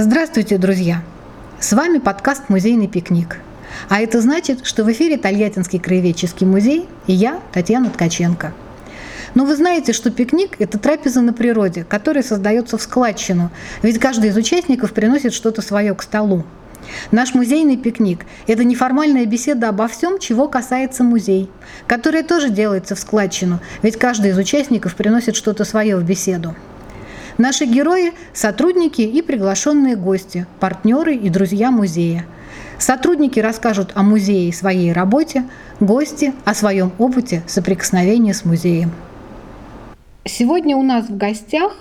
Здравствуйте, друзья! С вами подкаст «Музейный пикник». А это значит, что в эфире Тольяттинский краеведческий музей и я, Татьяна Ткаченко. Но вы знаете, что пикник – это трапеза на природе, которая создается в складчину, ведь каждый из участников приносит что-то свое к столу. Наш музейный пикник – это неформальная беседа обо всем, чего касается музей, которая тоже делается в складчину, ведь каждый из участников приносит что-то свое в беседу. Наши герои – сотрудники и приглашенные гости, партнеры и друзья музея. Сотрудники расскажут о музее и своей работе, гости – о своем опыте соприкосновения с музеем. Сегодня у нас в гостях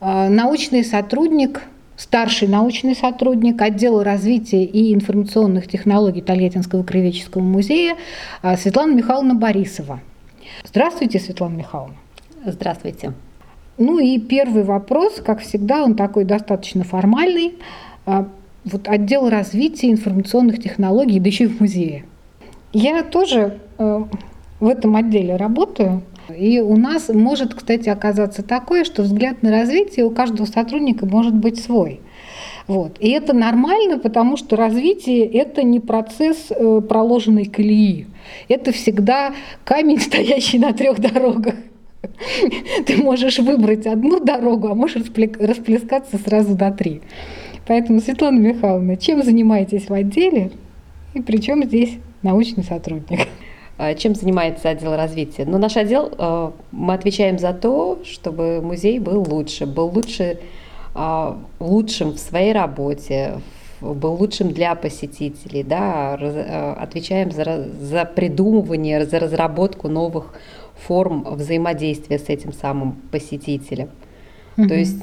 э, научный сотрудник, старший научный сотрудник отдела развития и информационных технологий Тольяттинского краеведческого музея э, Светлана Михайловна Борисова. Здравствуйте, Светлана Михайловна. Здравствуйте. Ну и первый вопрос, как всегда, он такой достаточно формальный. А, вот отдел развития информационных технологий, да еще и в музее. Я тоже э, в этом отделе работаю. И у нас может, кстати, оказаться такое, что взгляд на развитие у каждого сотрудника может быть свой. Вот. И это нормально, потому что развитие – это не процесс э, проложенной колеи. Это всегда камень, стоящий на трех дорогах. Ты можешь выбрать одну дорогу, а можешь расплескаться сразу до три. Поэтому, Светлана Михайловна, чем занимаетесь в отделе и при чем здесь научный сотрудник? А, чем занимается отдел развития? Ну, наш отдел, э, мы отвечаем за то, чтобы музей был лучше, был лучше, а, лучшим в своей работе, был лучшим для посетителей, да, отвечаем за, за придумывание, за разработку новых форм взаимодействия с этим самым посетителем. Угу. То есть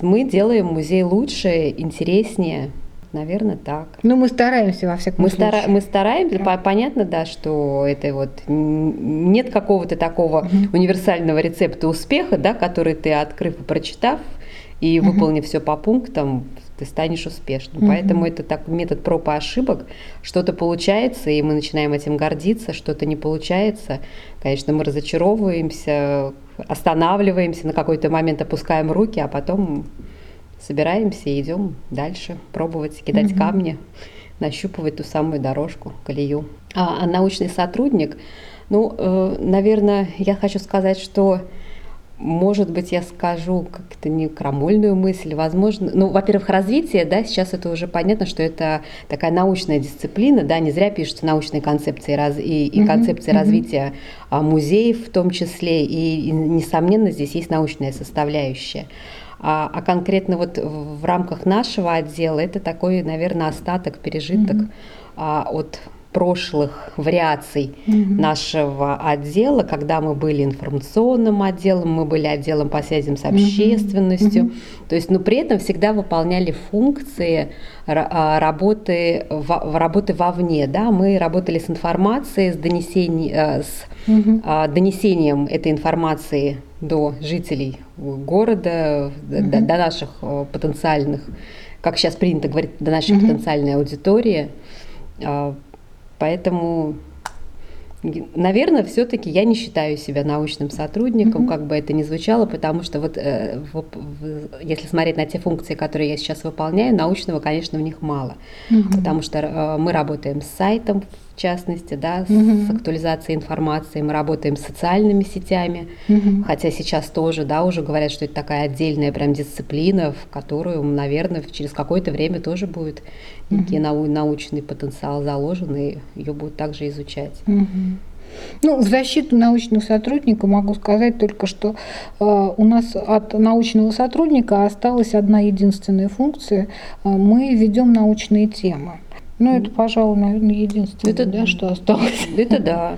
мы делаем музей лучше, интереснее, наверное, так. Ну, мы стараемся во всяком мы случае. Стара- мы стараемся, да. понятно, да, что это вот нет какого-то такого угу. универсального рецепта успеха, да, который ты, открыв и прочитав, и угу. выполнив все по пунктам, ты станешь успешным. Угу. Поэтому это так метод проб и ошибок. Что-то получается, и мы начинаем этим гордиться, что-то не получается. Конечно, мы разочаровываемся, останавливаемся, на какой-то момент опускаем руки, а потом собираемся и идем дальше, пробовать кидать угу. камни, нащупывать ту самую дорожку, колею. А, а научный сотрудник, ну, э, наверное, я хочу сказать, что может быть, я скажу как-то не крамольную мысль, возможно, ну, во-первых, развитие, да, сейчас это уже понятно, что это такая научная дисциплина, да, не зря пишутся научные концепции раз, и, и mm-hmm. концепции mm-hmm. развития а, музеев в том числе, и, и, несомненно, здесь есть научная составляющая. А, а конкретно вот в рамках нашего отдела это такой, наверное, остаток, пережиток mm-hmm. а, от прошлых вариаций mm-hmm. нашего отдела, когда мы были информационным отделом, мы были отделом по связям с общественностью. Mm-hmm. То есть, но при этом всегда выполняли функции а, работы, работы вовне. Да? Мы работали с информацией, с, донесением, э, с mm-hmm. донесением этой информации до жителей города, mm-hmm. до, до наших э, потенциальных, как сейчас принято говорить, до нашей mm-hmm. потенциальной аудитории. Поэтому, наверное, все-таки я не считаю себя научным сотрудником, mm-hmm. как бы это ни звучало, потому что вот э, в, в, если смотреть на те функции, которые я сейчас выполняю, научного, конечно, в них мало, mm-hmm. потому что э, мы работаем с сайтом, в частности, да, угу. с актуализацией информации. Мы работаем с социальными сетями, угу. хотя сейчас тоже, да, уже говорят, что это такая отдельная прям дисциплина, в которую, наверное, через какое-то время тоже будет некий угу. научный потенциал заложен, и ее будут также изучать. Угу. Ну, в защиту научного сотрудника могу сказать только, что э, у нас от научного сотрудника осталась одна единственная функция. Э, мы ведем научные темы. Ну, это, пожалуй, наверное, единственное, это, да, что осталось. Это да,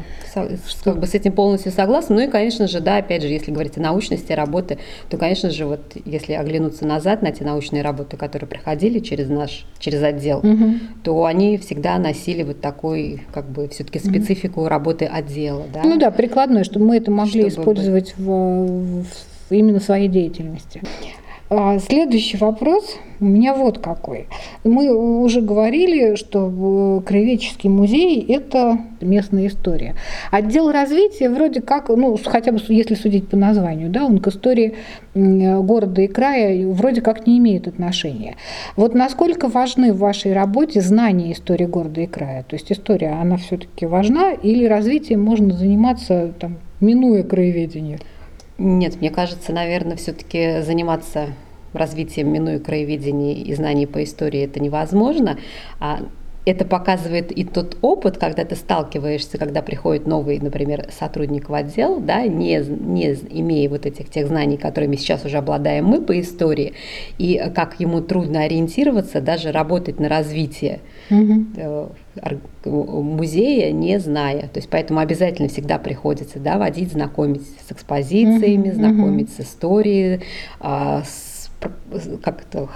как бы с этим полностью согласна. Ну и, конечно же, да, опять же, если говорить о научности работы, то, конечно же, вот если оглянуться назад на те научные работы, которые проходили через наш, через отдел, угу. то они всегда носили вот такой, как бы, все-таки специфику угу. работы отдела. Да? Ну да, прикладной, чтобы мы это могли Чтобы использовать в, в именно своей деятельности. А, следующий вопрос у меня вот какой. Мы уже говорили, что краеведческий музей – это местная история. Отдел развития вроде как, ну, хотя бы если судить по названию, да, он к истории города и края вроде как не имеет отношения. Вот насколько важны в вашей работе знания истории города и края? То есть история, она все-таки важна или развитием можно заниматься, там, минуя краеведение? Нет, мне кажется, наверное, все-таки заниматься развитием, минуя краеведения и знаний по истории, это невозможно. А это показывает и тот опыт, когда ты сталкиваешься, когда приходит новый, например, сотрудник в отдел, да, не, не имея вот этих тех знаний, которыми сейчас уже обладаем мы по истории, и как ему трудно ориентироваться, даже работать на развитие угу. музея, не зная. То есть поэтому обязательно всегда приходится да, водить, знакомить с экспозициями, угу. знакомить с историей, а, с как это,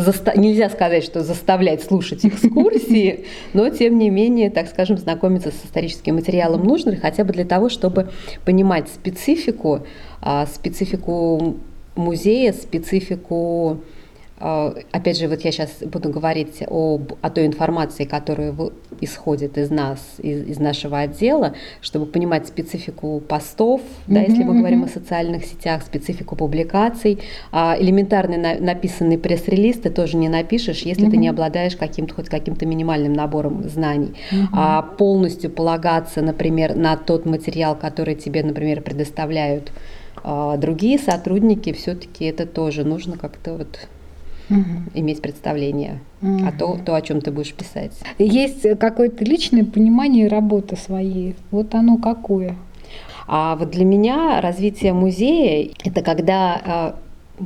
заста, нельзя сказать, что заставлять слушать экскурсии, но тем не менее, так скажем, знакомиться с историческим материалом нужно, хотя бы для того, чтобы понимать специфику, а, специфику музея, специфику опять же, вот я сейчас буду говорить об, о той информации, которая исходит из нас, из, из нашего отдела, чтобы понимать специфику постов, mm-hmm, да, если мы mm-hmm. говорим о социальных сетях, специфику публикаций. А элементарный на, написанный пресс-релиз ты тоже не напишешь, если mm-hmm. ты не обладаешь каким-то хоть каким-то минимальным набором знаний. Mm-hmm. А полностью полагаться, например, на тот материал, который тебе, например, предоставляют а, другие сотрудники, все-таки это тоже нужно как-то вот угу. иметь представление угу. о том, то, о чем ты будешь писать. Есть какое-то личное понимание работы своей. Вот оно какое? А вот для меня развитие музея – это когда э,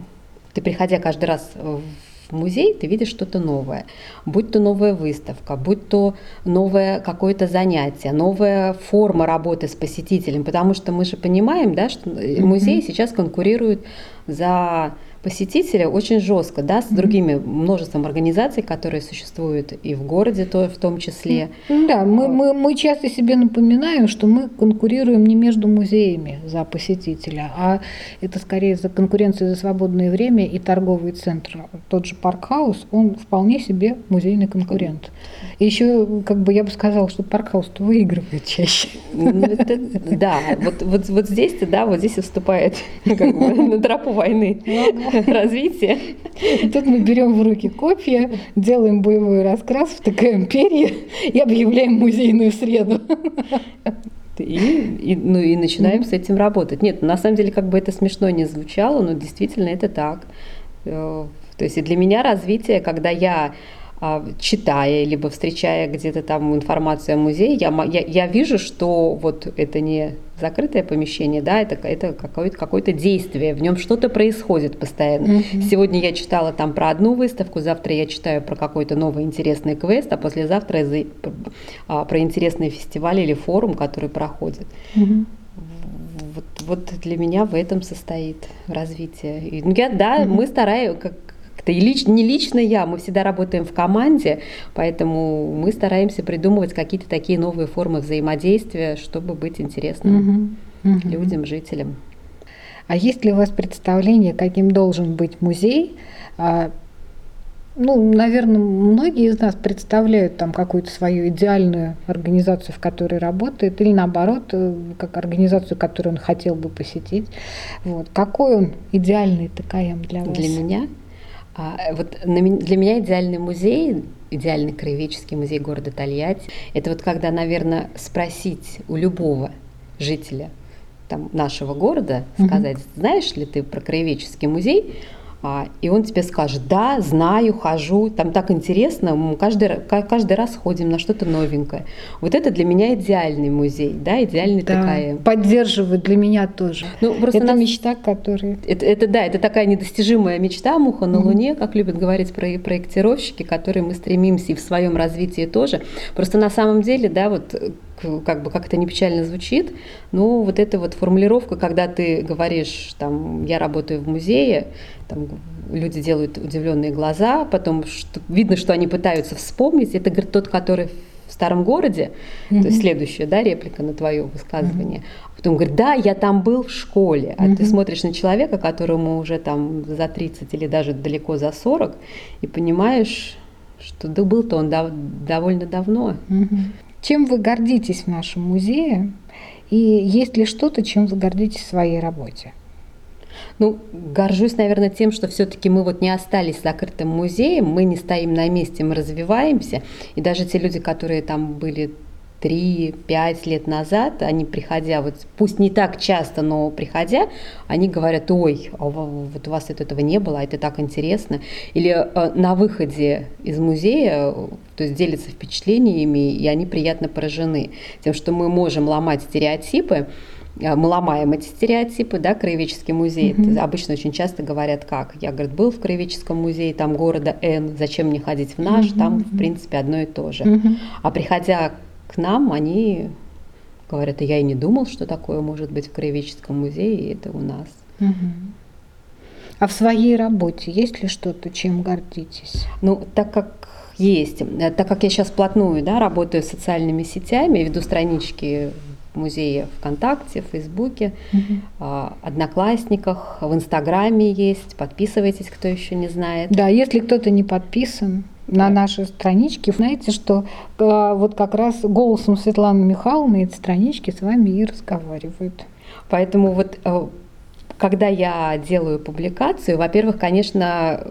ты, приходя каждый раз в музей, ты видишь что-то новое. Будь то новая выставка, будь то новое какое-то занятие, новая форма работы с посетителем. Потому что мы же понимаем, да, что музей mm-hmm. сейчас конкурирует за посетителя очень жестко, да, с другими множеством организаций, которые существуют и в городе то, в том числе. Да, мы, мы, мы часто себе напоминаем, что мы конкурируем не между музеями за посетителя, а это скорее за конкуренцию за свободное время и торговый центр. Тот же Паркхаус, он вполне себе музейный конкурент. И еще, как бы я бы сказала, что Паркхаус выигрывает чаще. Ну, да, вот, вот, вот здесь, да, вот здесь и вступает на тропу войны. развития. Тут мы берем в руки копья, делаем боевой раскрас, втыкаем перья и объявляем музейную среду. И, и, ну, и начинаем mm-hmm. с этим работать. Нет, на самом деле, как бы это смешно не звучало, но действительно это так. Э, то есть и для меня развитие, когда я читая, либо встречая где-то там информацию о музее, я, я, я вижу, что вот это не закрытое помещение, да, это, это какое-то, какое-то действие, в нем что-то происходит постоянно. Mm-hmm. Сегодня я читала там про одну выставку, завтра я читаю про какой-то новый интересный квест, а послезавтра я а, про интересный фестиваль или форум, который проходит. Mm-hmm. Вот, вот для меня в этом состоит развитие. И, ну, я, да, mm-hmm. мы стараемся, как, это и лич, не лично я, мы всегда работаем в команде, поэтому мы стараемся придумывать какие-то такие новые формы взаимодействия, чтобы быть интересным угу, угу. людям, жителям. А есть ли у вас представление, каким должен быть музей? А, ну, наверное, многие из нас представляют там какую-то свою идеальную организацию, в которой работает, или наоборот, э, как организацию, которую он хотел бы посетить. Вот. Какой он идеальный ТКМ для вас? Для меня а, вот для меня идеальный музей, идеальный краеведческий музей города Тольятти, это вот когда, наверное, спросить у любого жителя там, нашего города, сказать, знаешь ли ты про краеведческий музей, и он тебе скажет, да, знаю, хожу, там так интересно, мы каждый, каждый раз ходим на что-то новенькое. Вот это для меня идеальный музей, да, идеальный да, такая. Поддерживает для меня тоже. Ну, просто это нас... мечта, которая... Это, это, да, это такая недостижимая мечта, муха на mm-hmm. Луне, как любят говорить про проектировщики, к которой мы стремимся и в своем развитии тоже. Просто на самом деле, да, вот как бы как это не печально звучит, но вот эта вот формулировка, когда ты говоришь, там, я работаю в музее, там, люди делают удивленные глаза, потом что, видно, что они пытаются вспомнить, это говорит тот, который в старом городе, mm-hmm. то есть следующая, да, реплика на твое высказывание. Mm-hmm. Потом говорит, да, я там был в школе, а mm-hmm. ты смотришь на человека, которому уже там за 30 или даже далеко за 40, и понимаешь, что да был-то он дав- довольно давно. Mm-hmm. Чем вы гордитесь в нашем музее? И есть ли что-то, чем вы гордитесь в своей работе? Ну, горжусь, наверное, тем, что все-таки мы вот не остались закрытым музеем, мы не стоим на месте, мы развиваемся. И даже те люди, которые там были 3-5 лет назад, они приходя, вот пусть не так часто, но приходя, они говорят, ой, а вот у вас этого не было, а это так интересно. Или э, на выходе из музея, то есть делятся впечатлениями, и они приятно поражены тем, что мы можем ломать стереотипы, э, мы ломаем эти стереотипы, да, краеведческий музей. Mm-hmm. Обычно очень часто говорят, как. Я, говорит, был в краеведческом музее там города Н, зачем мне ходить в наш, mm-hmm. там, в принципе, одно и то же. Mm-hmm. А приходя к нам, они говорят, а я и не думал, что такое может быть в краеведческом музее, и это у нас. Угу. А в своей работе есть ли что-то, чем гордитесь? Ну, так как есть, э, так как я сейчас плотную да, работаю с социальными сетями, веду странички в музее ВКонтакте, в Фейсбуке, угу. Одноклассниках, в Инстаграме есть. Подписывайтесь, кто еще не знает. Да, если кто-то не подписан, на нашей страничке. Знаете, что э, вот как раз голосом Светланы Михайловны эти странички с вами и разговаривают. Поэтому вот э, когда я делаю публикацию, во-первых, конечно,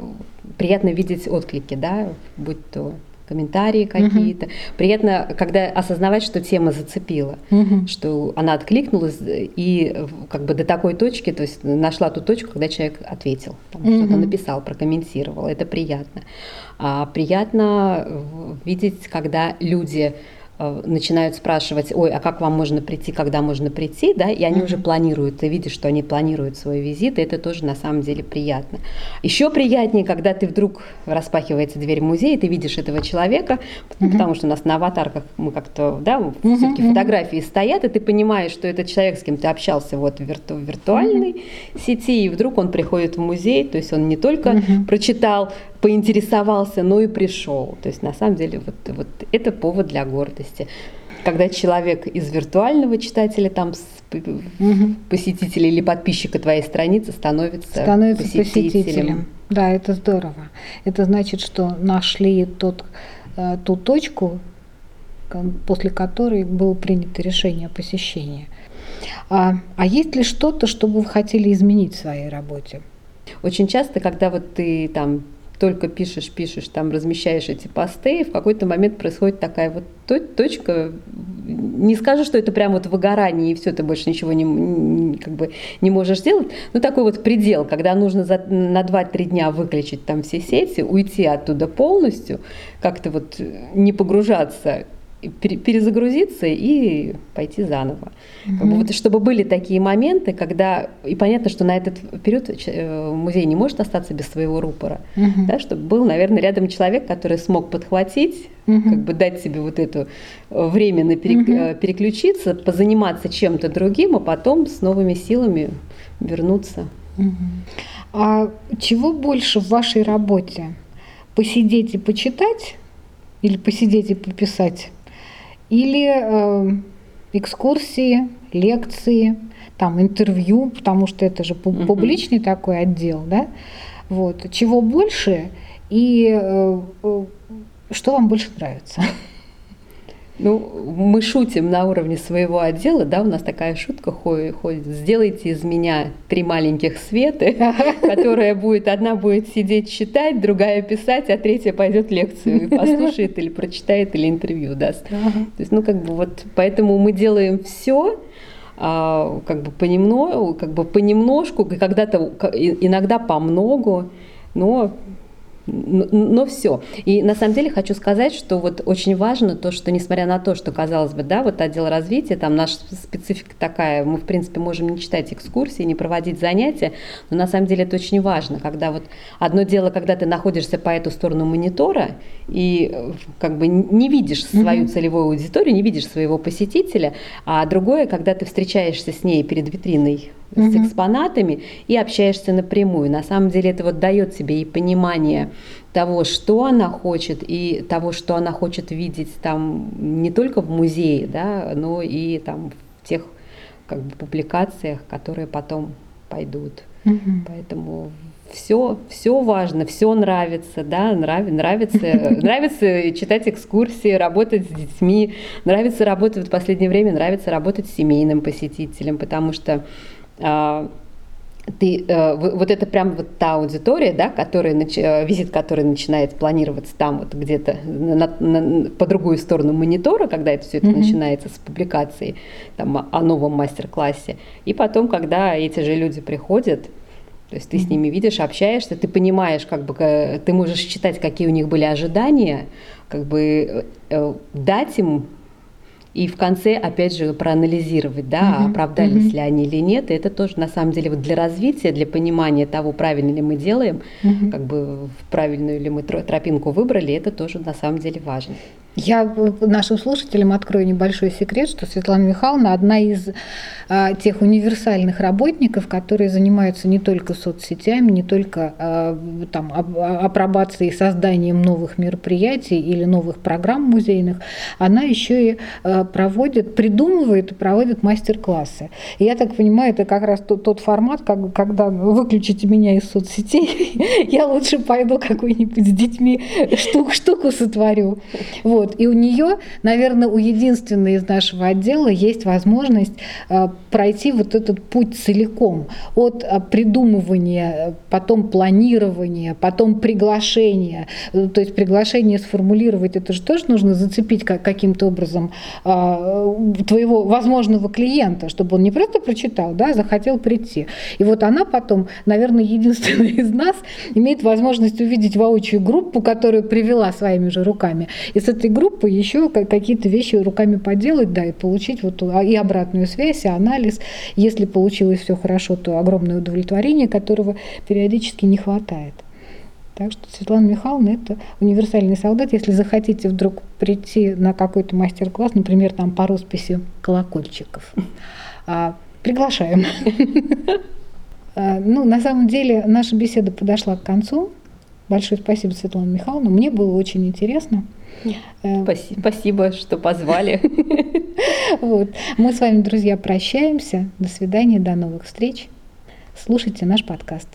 приятно видеть отклики, да, будь то комментарии какие-то. Угу. Приятно, когда осознавать, что тема зацепила, угу. что она откликнулась и как бы до такой точки, то есть нашла ту точку, когда человек ответил, там, угу. что-то написал, прокомментировал. Это приятно. А приятно видеть, когда люди Э, начинают спрашивать, ой, а как вам можно прийти, когда можно прийти, да, и они mm-hmm. уже планируют, ты видишь, что они планируют свой визит, и это тоже на самом деле приятно. Еще приятнее, когда ты вдруг распахивается дверь в музей, и ты видишь этого человека, mm-hmm. потому что у нас на аватарках мы как-то, да, mm-hmm. все-таки фотографии стоят, и ты понимаешь, что этот человек, с кем ты общался вот в вирту- виртуальной mm-hmm. сети, и вдруг он приходит в музей, то есть он не только mm-hmm. прочитал поинтересовался, но и пришел. То есть на самом деле вот, вот это повод для гордости. Когда человек из виртуального читателя, там угу. посетителя или подписчика твоей страницы становится, становится посетителем. посетителем. Да, это здорово. Это значит, что нашли тот, э, ту точку, после которой было принято решение о посещении. А, а есть ли что-то, что бы вы хотели изменить в своей работе? Очень часто, когда вот ты там только пишешь, пишешь, там размещаешь эти посты, и в какой-то момент происходит такая вот точка, не скажу, что это прям вот выгорание, и все, ты больше ничего не, как бы не можешь сделать, но такой вот предел, когда нужно за, на 2-3 дня выключить там все сети, уйти оттуда полностью, как-то вот не погружаться перезагрузиться и пойти заново. Угу. Как бы вот, чтобы были такие моменты, когда и понятно, что на этот период э, музей не может остаться без своего рупора, угу. да, чтобы был, наверное, рядом человек, который смог подхватить, угу. как бы дать себе вот это э, временно перек, угу. переключиться, позаниматься чем-то другим, а потом с новыми силами вернуться. Угу. А чего больше в вашей работе? Посидеть и почитать или посидеть и пописать? Или э, экскурсии, лекции, там интервью, потому что это же публичный mm-hmm. такой отдел, да? Вот. Чего больше и э, э, что вам больше нравится? Ну, мы шутим на уровне своего отдела, да, у нас такая шутка ходит, ходит сделайте из меня три маленьких светы, которая будет, одна будет сидеть читать, другая писать, а третья пойдет лекцию и послушает или прочитает, или интервью даст. То есть, ну, как бы вот, поэтому мы делаем все, а, как бы понемногу, как бы понемножку, когда-то иногда по многу, но но, но все. И на самом деле хочу сказать, что вот очень важно то, что несмотря на то, что казалось бы, да, вот отдел развития, там наша специфика такая, мы в принципе можем не читать экскурсии, не проводить занятия, но на самом деле это очень важно, когда вот одно дело, когда ты находишься по эту сторону монитора и как бы не видишь свою mm-hmm. целевую аудиторию, не видишь своего посетителя, а другое, когда ты встречаешься с ней перед витриной с экспонатами и общаешься напрямую. На самом деле это вот дает тебе и понимание того, что она хочет, и того, что она хочет видеть там не только в музее, да, но и там в тех как бы, публикациях, которые потом пойдут. Угу. Поэтому все, все важно, все нравится, да, нрав, нравится, нравится читать экскурсии, работать с детьми, нравится работать в последнее время, нравится работать с семейным посетителем, потому что а, ты, э, вот это прям вот та аудитория, да, которая, э, визит который начинает планироваться там вот где-то на, на, по другую сторону монитора, когда это все это mm-hmm. начинается с публикацией там, о новом мастер-классе, и потом, когда эти же люди приходят, то есть ты с ними видишь, общаешься, ты понимаешь, как бы ты можешь читать, какие у них были ожидания, как бы э, дать им и в конце, опять же, проанализировать, да, угу, оправдались угу. ли они или нет. И это тоже, на самом деле, вот для развития, для понимания того, правильно ли мы делаем, угу. как бы правильную ли мы тропинку выбрали, это тоже на самом деле важно. Я нашим слушателям открою небольшой секрет, что Светлана Михайловна одна из а, тех универсальных работников, которые занимаются не только соцсетями, не только а, там, апробацией и созданием новых мероприятий или новых программ музейных, она еще и а, проводит, придумывает и проводит мастер-классы. И я так понимаю, это как раз тот, тот формат, как, когда выключите меня из соцсетей, я лучше пойду какую-нибудь с детьми штук, штуку сотворю. Вот. И у нее, наверное, у единственной из нашего отдела есть возможность э, пройти вот этот путь целиком. От э, придумывания, потом планирования, потом приглашения. Э, то есть приглашение сформулировать, это же тоже нужно зацепить каким-то образом твоего возможного клиента, чтобы он не просто прочитал, да, а захотел прийти. И вот она потом, наверное, единственная из нас имеет возможность увидеть воочию группу, которую привела своими же руками. И с этой группы еще какие-то вещи руками поделать, да, и получить вот а, и обратную связь, и анализ. Если получилось все хорошо, то огромное удовлетворение, которого периодически не хватает. Так что Светлана Михайловна – это универсальный солдат. Если захотите вдруг прийти на какой-то мастер-класс, например, там по росписи колокольчиков, а, приглашаем. А, ну, на самом деле, наша беседа подошла к концу. Большое спасибо, Светлана Михайловна. Мне было очень интересно. Э, спасибо, спасибо, что позвали. Вот. Мы с вами, друзья, прощаемся. До свидания, до новых встреч. Слушайте наш подкаст.